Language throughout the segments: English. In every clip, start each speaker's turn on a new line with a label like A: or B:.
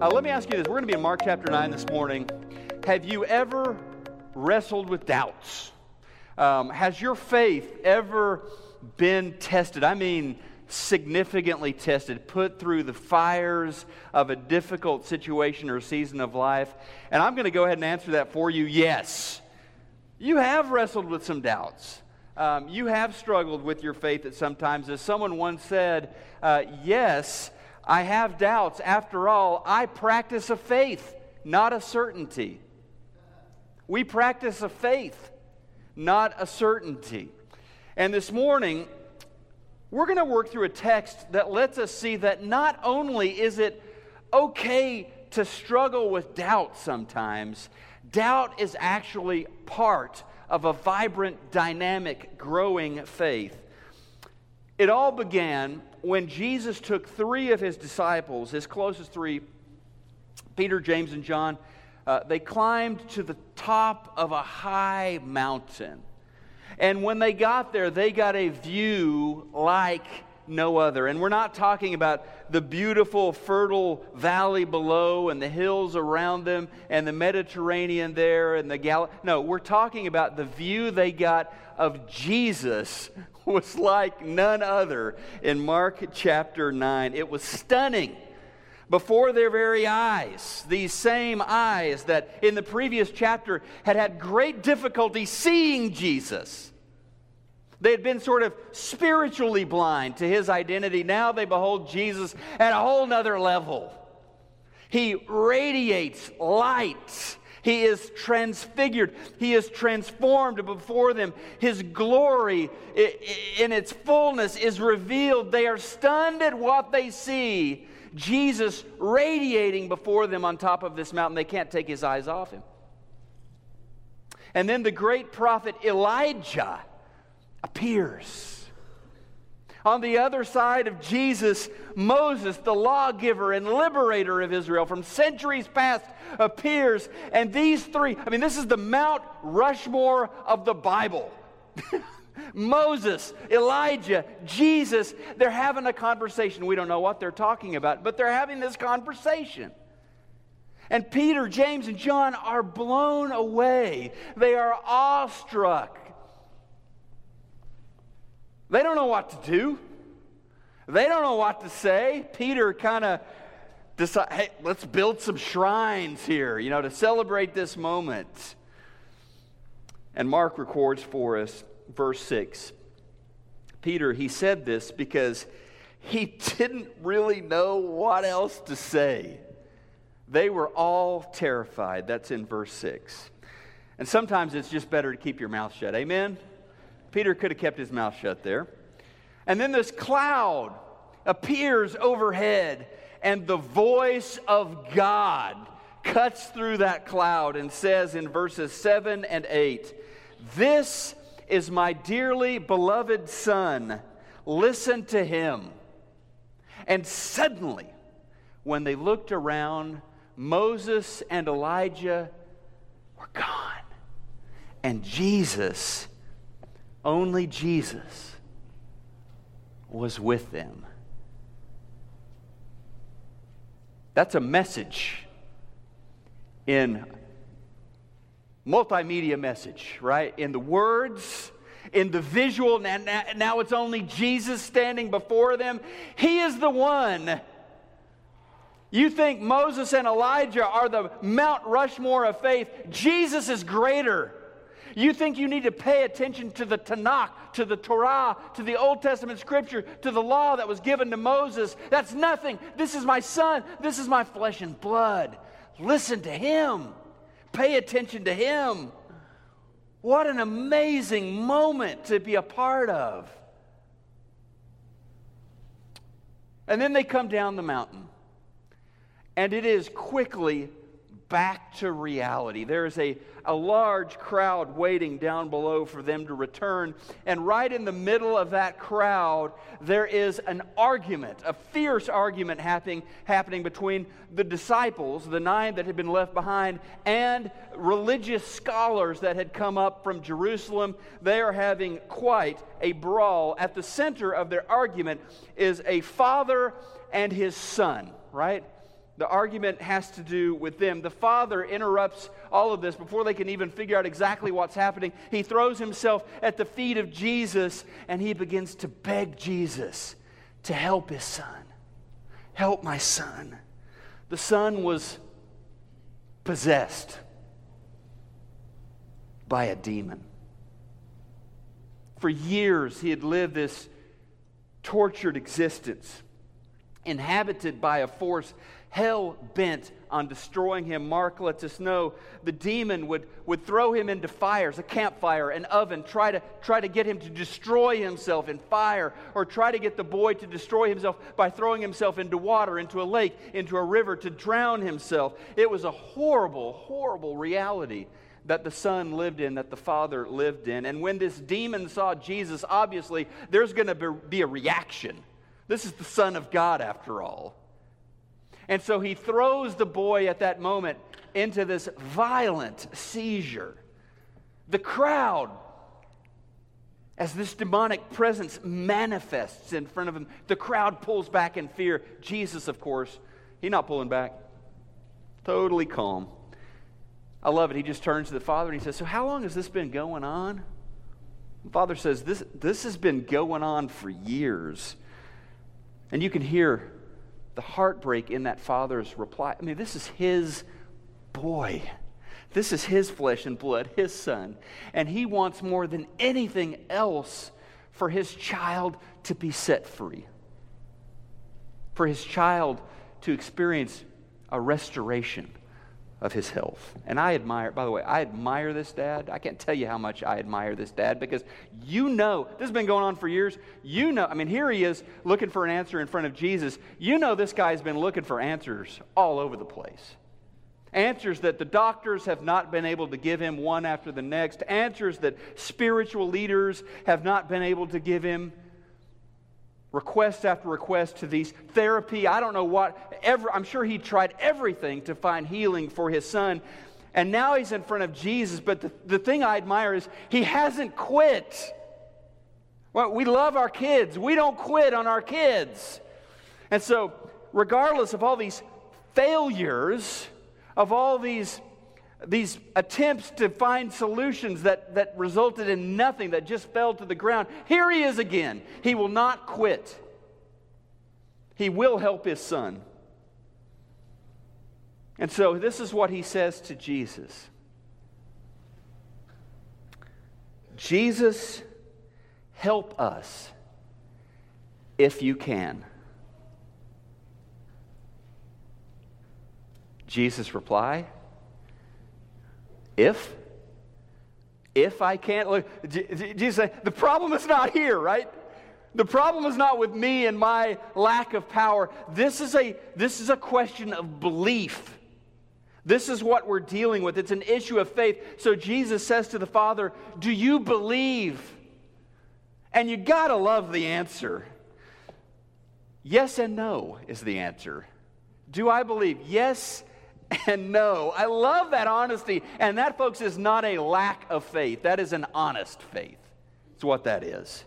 A: Uh, let me ask you this. We're going to be in Mark chapter 9 this morning. Have you ever wrestled with doubts? Um, has your faith ever been tested? I mean, significantly tested, put through the fires of a difficult situation or season of life? And I'm going to go ahead and answer that for you yes. You have wrestled with some doubts. Um, you have struggled with your faith at some times. As someone once said, uh, yes, I have doubts. After all, I practice a faith, not a certainty. We practice a faith, not a certainty. And this morning, we're going to work through a text that lets us see that not only is it okay to struggle with doubt sometimes, doubt is actually part of a vibrant, dynamic, growing faith. It all began when Jesus took three of his disciples, his closest three, Peter, James, and John, uh, they climbed to the top of a high mountain. And when they got there, they got a view like no other. And we're not talking about the beautiful, fertile valley below and the hills around them and the Mediterranean there and the Gal. No, we're talking about the view they got of Jesus was like none other in Mark chapter 9. It was stunning before their very eyes. These same eyes that in the previous chapter had had great difficulty seeing Jesus. They had been sort of spiritually blind to his identity. Now they behold Jesus at a whole nother level. He radiates light he is transfigured. He is transformed before them. His glory in its fullness is revealed. They are stunned at what they see. Jesus radiating before them on top of this mountain. They can't take his eyes off him. And then the great prophet Elijah appears. On the other side of Jesus, Moses, the lawgiver and liberator of Israel from centuries past, appears. And these three, I mean, this is the Mount Rushmore of the Bible. Moses, Elijah, Jesus, they're having a conversation. We don't know what they're talking about, but they're having this conversation. And Peter, James, and John are blown away. They are awestruck. They don't know what to do. They don't know what to say. Peter kind of decide, hey, let's build some shrines here, you know, to celebrate this moment. And Mark records for us, verse 6. Peter, he said this because he didn't really know what else to say. They were all terrified. That's in verse 6. And sometimes it's just better to keep your mouth shut. Amen? Peter could have kept his mouth shut there. And then this cloud appears overhead, and the voice of God cuts through that cloud and says in verses 7 and 8, This is my dearly beloved Son. Listen to him. And suddenly, when they looked around, Moses and Elijah were gone. And Jesus only Jesus was with them. That's a message in multimedia message, right? In the words, in the visual, now, it's only Jesus standing before them. He is the one. You think Moses and Elijah are the Mount Rushmore of faith. Jesus is greater. You think you need to pay attention to the Tanakh, to the Torah, to the Old Testament scripture, to the law that was given to Moses. That's nothing. This is my son. This is my flesh and blood. Listen to him. Pay attention to him. What an amazing moment to be a part of. And then they come down the mountain, and it is quickly back to reality. There is a, a large crowd waiting down below for them to return. And right in the middle of that crowd, there is an argument, a fierce argument happening, happening between the disciples, the nine that had been left behind, and religious scholars that had come up from Jerusalem. They are having quite a brawl. At the center of their argument is a father and his son, right? The argument has to do with them. The father interrupts all of this before they can even figure out exactly what's happening. He throws himself at the feet of Jesus and he begins to beg Jesus to help his son. Help my son. The son was possessed by a demon. For years, he had lived this tortured existence, inhabited by a force hell bent on destroying him. Mark lets us know the demon would, would throw him into fires, a campfire, an oven, try to, try to get him to destroy himself in fire, or try to get the boy to destroy himself by throwing himself into water, into a lake, into a river, to drown himself. It was a horrible, horrible reality that the son lived in, that the father lived in. And when this demon saw Jesus, obviously there's going to be a reaction. This is the Son of God, after all. And so he throws the boy at that moment into this violent seizure. The crowd, as this demonic presence manifests in front of him, the crowd pulls back in fear. Jesus, of course, he's not pulling back, totally calm. I love it. He just turns to the father and he says, So, how long has this been going on? The father says, This, this has been going on for years. And you can hear the heartbreak in that father's reply. I mean, this is his boy. This is his flesh and blood, his son. And he wants more than anything else for his child to be set free, for his child to experience a restoration of his health. And I admire, by the way, I admire this dad. I can't tell you how much I admire this dad because you know, this has been going on for years. You know, I mean, here he is looking for an answer in front of Jesus. You know, this guy's been looking for answers all over the place. Answers that the doctors have not been able to give him one after the next, answers that spiritual leaders have not been able to give him request after request to these therapy. I don't know what, ever, I'm sure he tried everything to find healing for his son. And now he's in front of Jesus. But the, the thing I admire is he hasn't quit. Well, we love our kids, we don't quit on our kids. And so, regardless of all these failures, of all these these attempts to find solutions that, that resulted in nothing, that just fell to the ground. Here he is again. He will not quit. He will help his son. And so, this is what he says to Jesus Jesus, help us if you can. Jesus' reply if, if I can't look, Jesus said, the problem is not here, right? The problem is not with me and my lack of power. This is a, this is a question of belief. This is what we're dealing with. It's an issue of faith. So Jesus says to the Father, Do you believe? And you got to love the answer. Yes and no is the answer. Do I believe? Yes and no. I love that honesty. And that, folks, is not a lack of faith. That is an honest faith. It's what that is.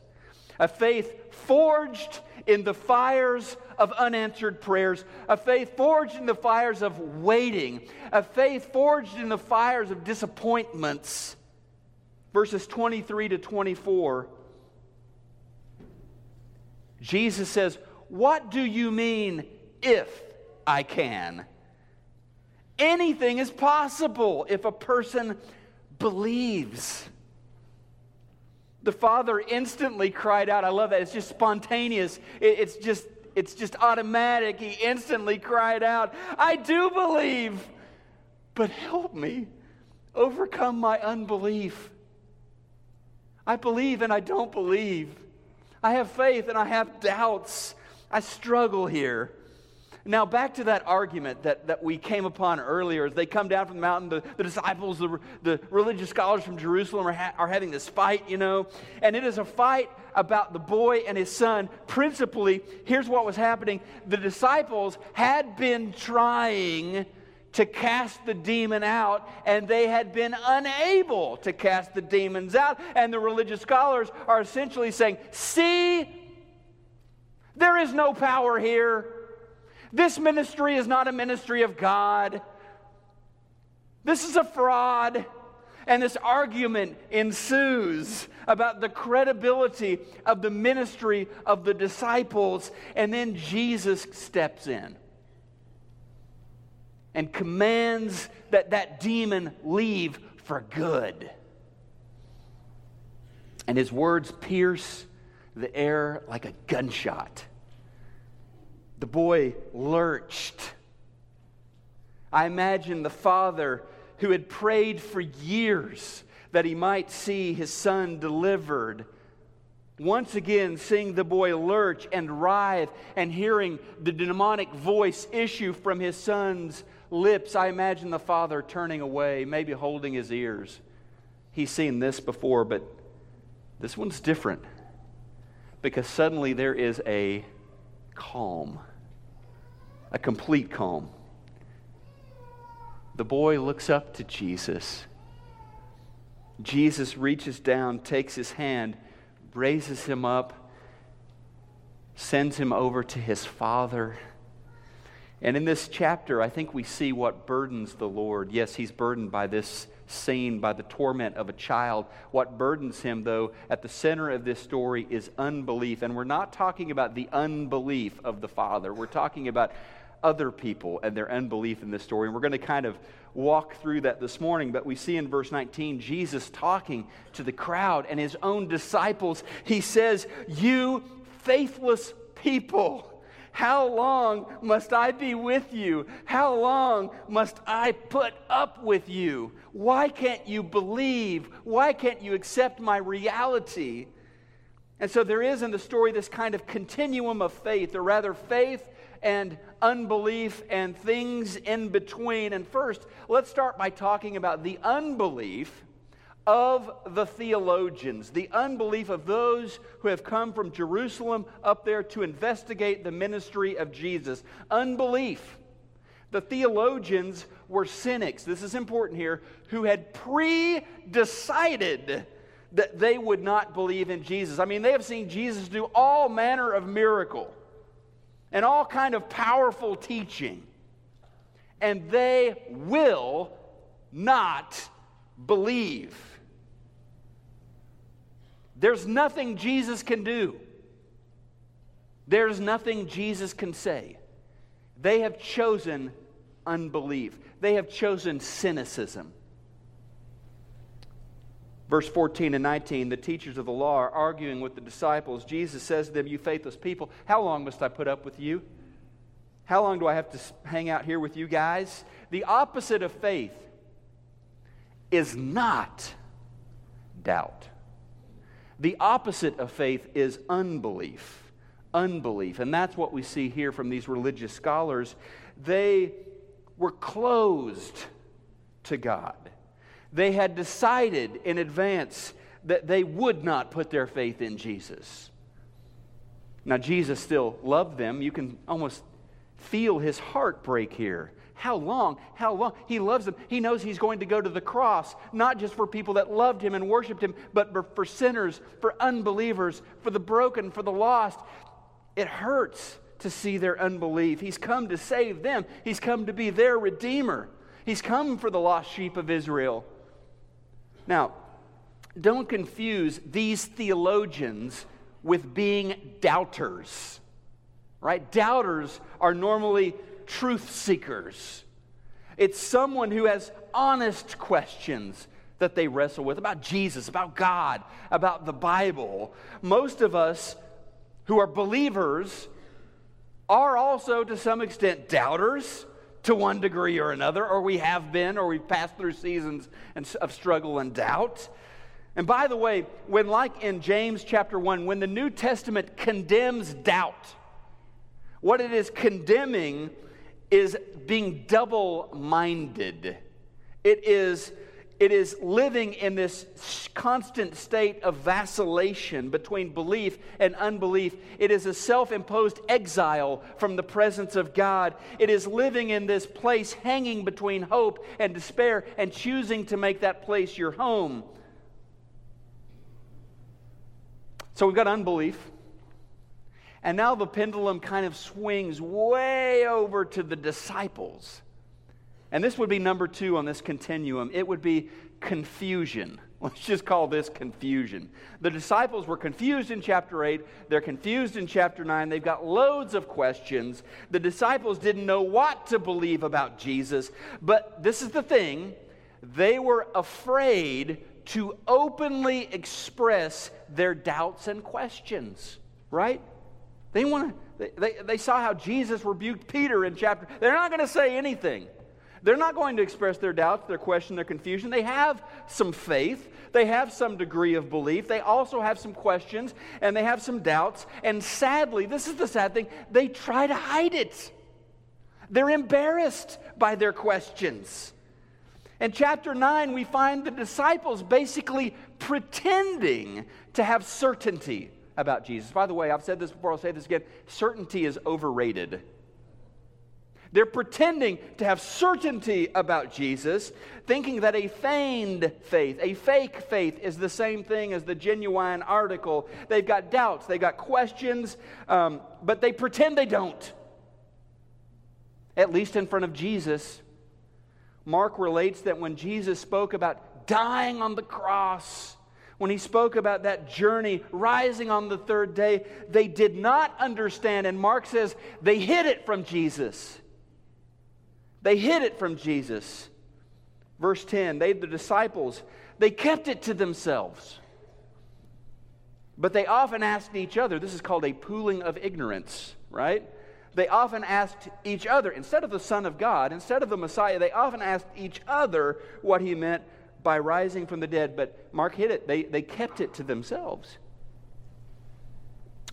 A: A faith forged in the fires of unanswered prayers, a faith forged in the fires of waiting, a faith forged in the fires of disappointments. Verses 23 to 24. Jesus says, What do you mean if I can? Anything is possible if a person believes. The father instantly cried out. I love that. It's just spontaneous. it's just it's just automatic. He instantly cried out, "I do believe, but help me overcome my unbelief. I believe and I don't believe. I have faith and I have doubts. I struggle here." Now, back to that argument that, that we came upon earlier. As they come down from the mountain, the, the disciples, the, the religious scholars from Jerusalem are, ha- are having this fight, you know. And it is a fight about the boy and his son. Principally, here's what was happening the disciples had been trying to cast the demon out, and they had been unable to cast the demons out. And the religious scholars are essentially saying, See, there is no power here. This ministry is not a ministry of God. This is a fraud. And this argument ensues about the credibility of the ministry of the disciples. And then Jesus steps in and commands that that demon leave for good. And his words pierce the air like a gunshot. The boy lurched. I imagine the father who had prayed for years that he might see his son delivered. Once again, seeing the boy lurch and writhe and hearing the demonic voice issue from his son's lips, I imagine the father turning away, maybe holding his ears. He's seen this before, but this one's different because suddenly there is a calm, a complete calm. The boy looks up to Jesus. Jesus reaches down, takes his hand, raises him up, sends him over to his father. And in this chapter, I think we see what burdens the Lord. Yes, he's burdened by this scene, by the torment of a child. What burdens him, though, at the center of this story is unbelief. And we're not talking about the unbelief of the father, we're talking about other people and their unbelief in this story. And we're going to kind of walk through that this morning. But we see in verse 19 Jesus talking to the crowd and his own disciples. He says, You faithless people. How long must I be with you? How long must I put up with you? Why can't you believe? Why can't you accept my reality? And so there is in the story this kind of continuum of faith, or rather, faith and unbelief and things in between. And first, let's start by talking about the unbelief of the theologians, the unbelief of those who have come from Jerusalem up there to investigate the ministry of Jesus. Unbelief. The theologians were cynics, this is important here, who had pre decided that they would not believe in Jesus. I mean, they have seen Jesus do all manner of miracle and all kind of powerful teaching. And they will not believe. There's nothing Jesus can do. There's nothing Jesus can say. They have chosen unbelief. They have chosen cynicism. Verse 14 and 19, the teachers of the law are arguing with the disciples. Jesus says to them, You faithless people, how long must I put up with you? How long do I have to hang out here with you guys? The opposite of faith is not doubt. The opposite of faith is unbelief. Unbelief. And that's what we see here from these religious scholars. They were closed to God. They had decided in advance that they would not put their faith in Jesus. Now, Jesus still loved them. You can almost feel his heartbreak here. How long? How long? He loves them. He knows he's going to go to the cross, not just for people that loved him and worshiped him, but for sinners, for unbelievers, for the broken, for the lost. It hurts to see their unbelief. He's come to save them, he's come to be their redeemer. He's come for the lost sheep of Israel. Now, don't confuse these theologians with being doubters, right? Doubters are normally truth seekers. It's someone who has honest questions that they wrestle with about Jesus, about God, about the Bible. Most of us who are believers are also, to some extent, doubters to one degree or another, or we have been, or we've passed through seasons of struggle and doubt. And by the way, when, like in James chapter 1, when the New Testament condemns doubt, what it is condemning is being double minded. It is it is living in this constant state of vacillation between belief and unbelief. It is a self imposed exile from the presence of God. It is living in this place hanging between hope and despair and choosing to make that place your home. So we've got unbelief. And now the pendulum kind of swings way over to the disciples. And this would be number two on this continuum. It would be confusion. Let's just call this confusion. The disciples were confused in chapter 8. They're confused in chapter 9. They've got loads of questions. The disciples didn't know what to believe about Jesus. But this is the thing they were afraid to openly express their doubts and questions, right? They want to, they, they saw how Jesus rebuked Peter in chapter. They're not going to say anything. They're not going to express their doubts, their question, their confusion. They have some faith, they have some degree of belief. They also have some questions and they have some doubts. And sadly, this is the sad thing, they try to hide it. They're embarrassed by their questions. In chapter 9, we find the disciples basically pretending to have certainty about Jesus. By the way, I've said this before, I'll say this again certainty is overrated. They're pretending to have certainty about Jesus, thinking that a feigned faith, a fake faith, is the same thing as the genuine article. They've got doubts, they've got questions, um, but they pretend they don't. At least in front of Jesus. Mark relates that when Jesus spoke about dying on the cross, when he spoke about that journey rising on the third day, they did not understand. And Mark says they hid it from Jesus. They hid it from Jesus. Verse 10 they, the disciples, they kept it to themselves. But they often asked each other, this is called a pooling of ignorance, right? They often asked each other, instead of the Son of God, instead of the Messiah, they often asked each other what he meant by rising from the dead. But Mark hit it, they, they kept it to themselves.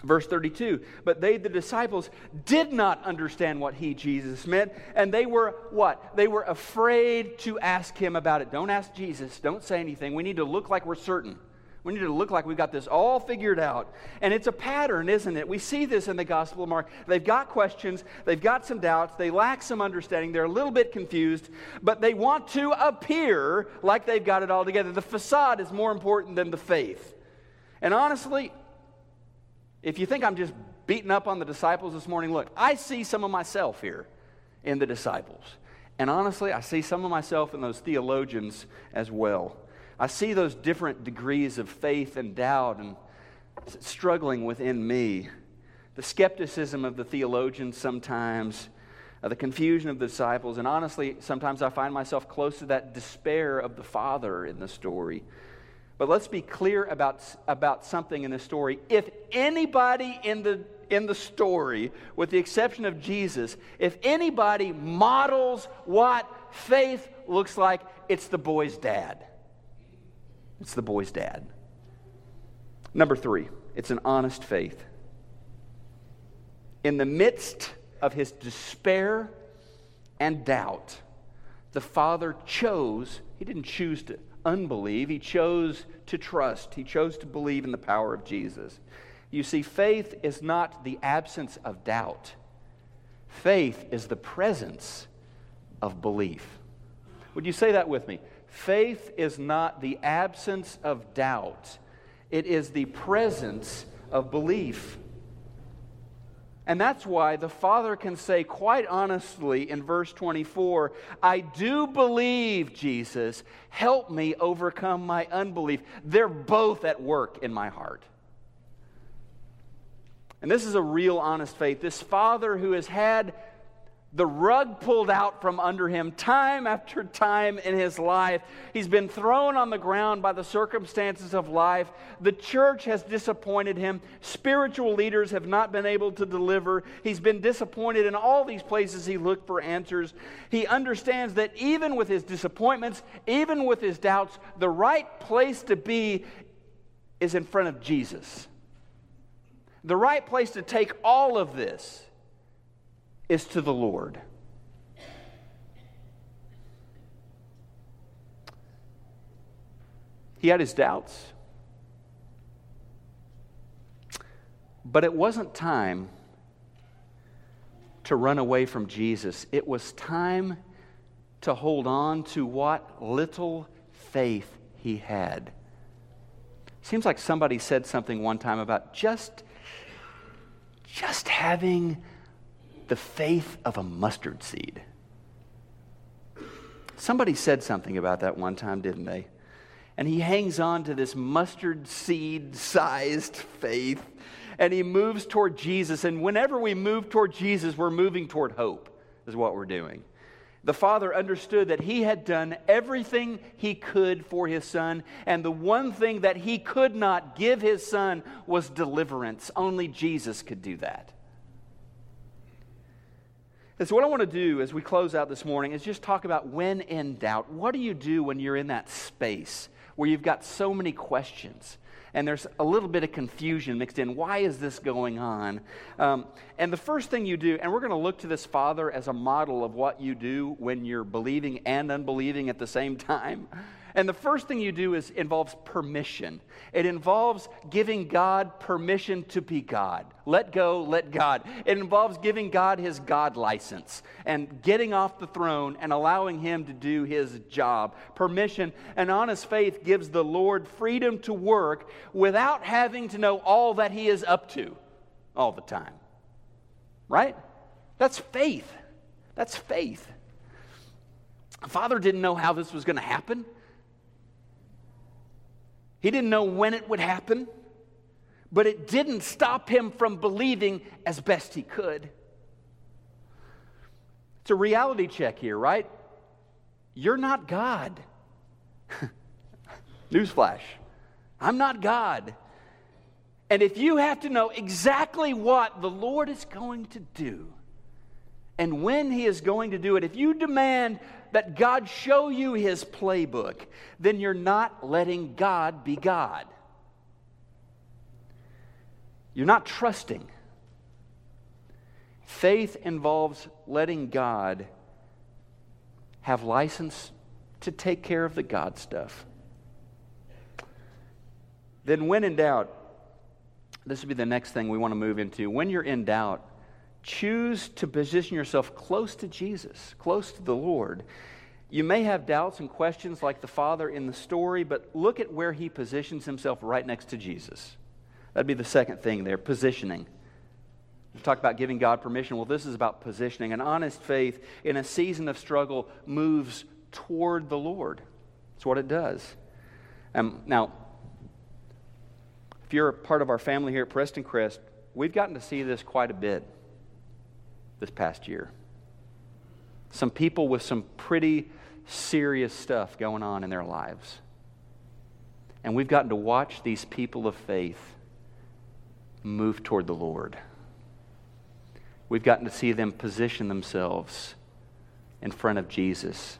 A: Verse 32 But they, the disciples, did not understand what he, Jesus, meant. And they were what? They were afraid to ask him about it. Don't ask Jesus. Don't say anything. We need to look like we're certain. We need to look like we've got this all figured out. And it's a pattern, isn't it? We see this in the Gospel of Mark. They've got questions, they've got some doubts, they lack some understanding, they're a little bit confused, but they want to appear like they've got it all together. The facade is more important than the faith. And honestly, if you think I'm just beating up on the disciples this morning, look, I see some of myself here in the disciples. And honestly, I see some of myself in those theologians as well. I see those different degrees of faith and doubt and struggling within me. The skepticism of the theologians sometimes, uh, the confusion of the disciples, and honestly, sometimes I find myself close to that despair of the Father in the story. But let's be clear about, about something in the story. If anybody in the, in the story, with the exception of Jesus, if anybody models what faith looks like, it's the boy's dad. It's the boy's dad. Number three, it's an honest faith. In the midst of his despair and doubt, the father chose, he didn't choose to unbelieve. He chose to trust, he chose to believe in the power of Jesus. You see, faith is not the absence of doubt, faith is the presence of belief. Would you say that with me? Faith is not the absence of doubt, it is the presence of belief. And that's why the Father can say quite honestly in verse 24, I do believe, Jesus, help me overcome my unbelief. They're both at work in my heart. And this is a real honest faith. This Father who has had the rug pulled out from under him time after time in his life. He's been thrown on the ground by the circumstances of life. The church has disappointed him. Spiritual leaders have not been able to deliver. He's been disappointed in all these places he looked for answers. He understands that even with his disappointments, even with his doubts, the right place to be is in front of Jesus. The right place to take all of this is to the Lord. He had his doubts. But it wasn't time to run away from Jesus. It was time to hold on to what little faith he had. Seems like somebody said something one time about just just having the faith of a mustard seed. Somebody said something about that one time, didn't they? And he hangs on to this mustard seed sized faith and he moves toward Jesus. And whenever we move toward Jesus, we're moving toward hope, is what we're doing. The father understood that he had done everything he could for his son, and the one thing that he could not give his son was deliverance. Only Jesus could do that. And so, what I want to do as we close out this morning is just talk about when in doubt. What do you do when you're in that space where you've got so many questions? and there's a little bit of confusion mixed in. Why is this going on? Um, and the first thing you do, and we're going to look to this father as a model of what you do when you're believing and unbelieving at the same time. And the first thing you do is involves permission. It involves giving God permission to be God. Let go, let God. It involves giving God his God license and getting off the throne and allowing him to do his job. Permission and honest faith gives the Lord freedom to work without having to know all that he is up to all the time. Right? That's faith. That's faith. Father didn't know how this was going to happen. He didn't know when it would happen, but it didn't stop him from believing as best he could. It's a reality check here, right? You're not God. Newsflash I'm not God. And if you have to know exactly what the Lord is going to do and when He is going to do it, if you demand that God show you his playbook, then you're not letting God be God. You're not trusting. Faith involves letting God have license to take care of the God stuff. Then, when in doubt, this would be the next thing we want to move into. When you're in doubt, choose to position yourself close to Jesus, close to the Lord. You may have doubts and questions like the father in the story, but look at where he positions himself right next to Jesus. That'd be the second thing there positioning. We talk about giving God permission. Well, this is about positioning. An honest faith in a season of struggle moves toward the Lord. That's what it does. Um, now, if you're a part of our family here at Prestoncrest, we've gotten to see this quite a bit this past year. Some people with some pretty serious stuff going on in their lives. And we've gotten to watch these people of faith move toward the Lord. We've gotten to see them position themselves in front of Jesus.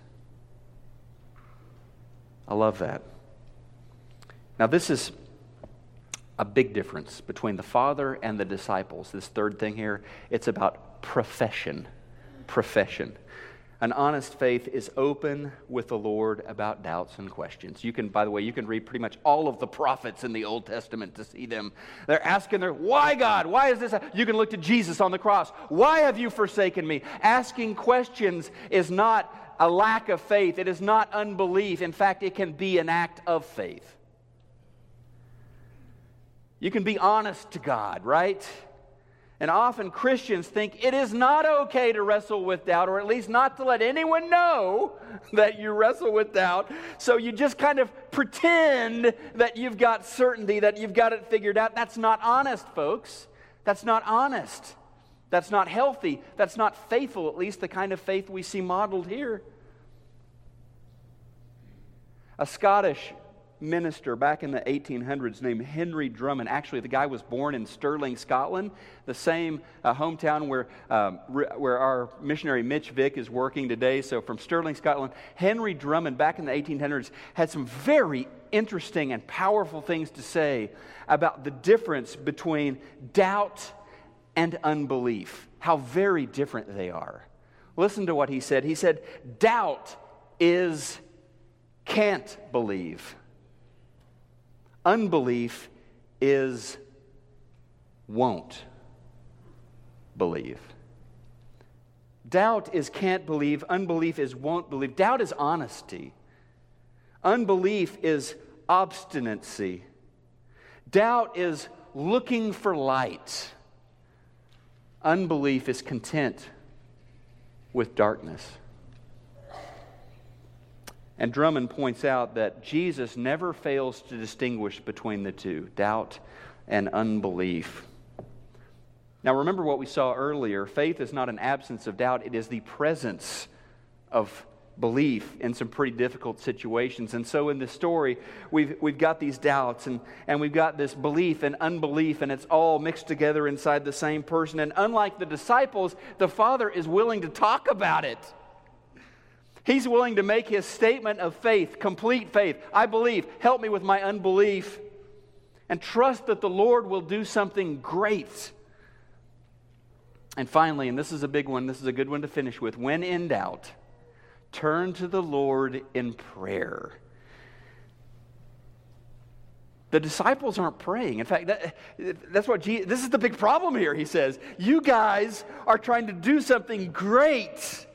A: I love that. Now, this is a big difference between the Father and the disciples. This third thing here, it's about profession. Profession. An honest faith is open with the Lord about doubts and questions. You can, by the way, you can read pretty much all of the prophets in the Old Testament to see them. They're asking their, why God? Why is this? You can look to Jesus on the cross. Why have you forsaken me? Asking questions is not a lack of faith. It is not unbelief. In fact, it can be an act of faith. You can be honest to God, right? And often Christians think it is not okay to wrestle with doubt, or at least not to let anyone know that you wrestle with doubt. So you just kind of pretend that you've got certainty, that you've got it figured out. That's not honest, folks. That's not honest. That's not healthy. That's not faithful, at least the kind of faith we see modeled here. A Scottish minister back in the 1800s named Henry Drummond. Actually, the guy was born in Stirling, Scotland, the same uh, hometown where, um, re- where our missionary Mitch Vick is working today. So, from Stirling, Scotland, Henry Drummond back in the 1800s had some very interesting and powerful things to say about the difference between doubt and unbelief, how very different they are. Listen to what he said. He said, Doubt is can't believe. Unbelief is won't believe. Doubt is can't believe. Unbelief is won't believe. Doubt is honesty. Unbelief is obstinacy. Doubt is looking for light. unbelief is content with darkness. And Drummond points out that Jesus never fails to distinguish between the two doubt and unbelief. Now, remember what we saw earlier faith is not an absence of doubt, it is the presence of belief in some pretty difficult situations. And so in this story, we've, we've got these doubts and, and we've got this belief and unbelief, and it's all mixed together inside the same person. And unlike the disciples, the Father is willing to talk about it. He's willing to make his statement of faith, complete faith. I believe. Help me with my unbelief. And trust that the Lord will do something great. And finally, and this is a big one, this is a good one to finish with when in doubt, turn to the Lord in prayer. The disciples aren't praying. In fact, that, that's what Jesus, this is the big problem here, he says. You guys are trying to do something great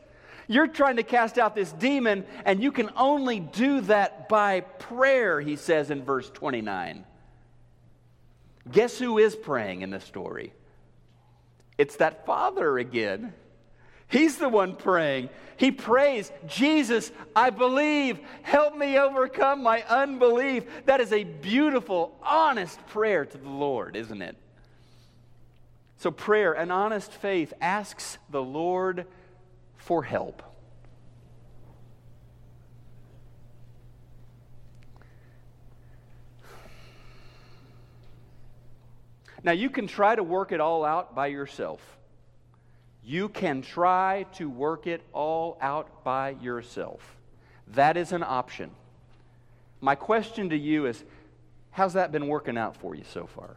A: you're trying to cast out this demon, and you can only do that by prayer, he says in verse 29. Guess who is praying in this story? It's that father again. He's the one praying. He prays, Jesus, I believe. Help me overcome my unbelief. That is a beautiful, honest prayer to the Lord, isn't it? So, prayer, an honest faith, asks the Lord for help. Now, you can try to work it all out by yourself. You can try to work it all out by yourself. That is an option. My question to you is how's that been working out for you so far?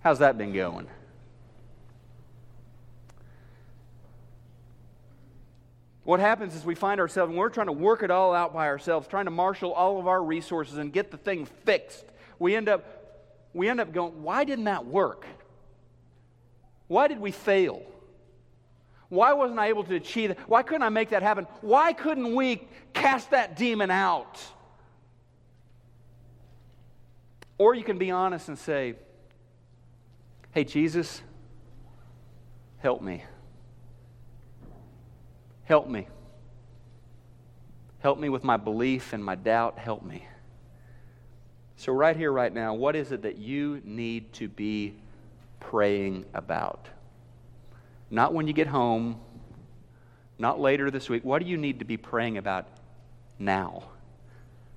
A: How's that been going? What happens is we find ourselves, when we're trying to work it all out by ourselves, trying to marshal all of our resources and get the thing fixed, we end up, we end up going, why didn't that work? Why did we fail? Why wasn't I able to achieve that? Why couldn't I make that happen? Why couldn't we cast that demon out? Or you can be honest and say, hey, Jesus, help me. Help me. Help me with my belief and my doubt. Help me. So, right here, right now, what is it that you need to be praying about? Not when you get home, not later this week. What do you need to be praying about now?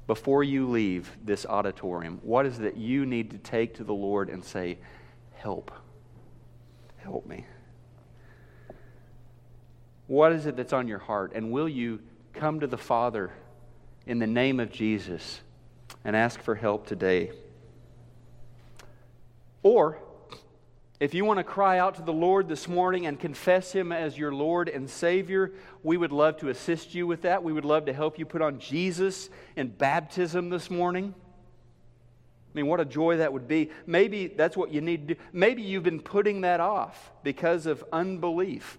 A: Before you leave this auditorium, what is it that you need to take to the Lord and say, Help? Help me. What is it that's on your heart? And will you come to the Father in the name of Jesus and ask for help today? Or, if you want to cry out to the Lord this morning and confess Him as your Lord and Savior, we would love to assist you with that. We would love to help you put on Jesus in baptism this morning. I mean, what a joy that would be. Maybe that's what you need to do. Maybe you've been putting that off because of unbelief.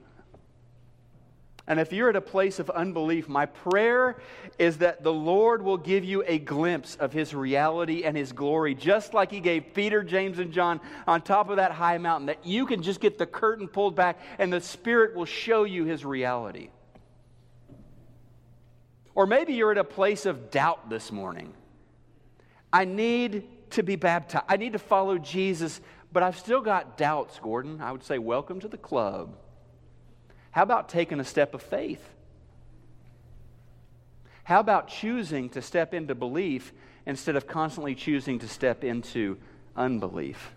A: And if you're at a place of unbelief, my prayer is that the Lord will give you a glimpse of his reality and his glory, just like he gave Peter, James, and John on top of that high mountain, that you can just get the curtain pulled back and the Spirit will show you his reality. Or maybe you're at a place of doubt this morning. I need to be baptized, I need to follow Jesus, but I've still got doubts, Gordon. I would say, welcome to the club. How about taking a step of faith? How about choosing to step into belief instead of constantly choosing to step into unbelief?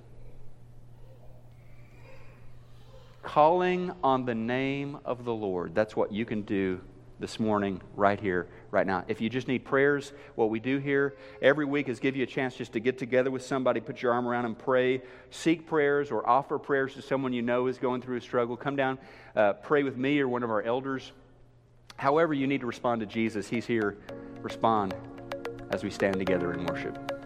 A: Calling on the name of the Lord. That's what you can do this morning, right here, right now. If you just need prayers, what we do here every week is give you a chance just to get together with somebody, put your arm around and pray, seek prayers, or offer prayers to someone you know is going through a struggle. Come down, uh, pray with me or one of our elders. However, you need to respond to Jesus, He's here. Respond as we stand together in worship.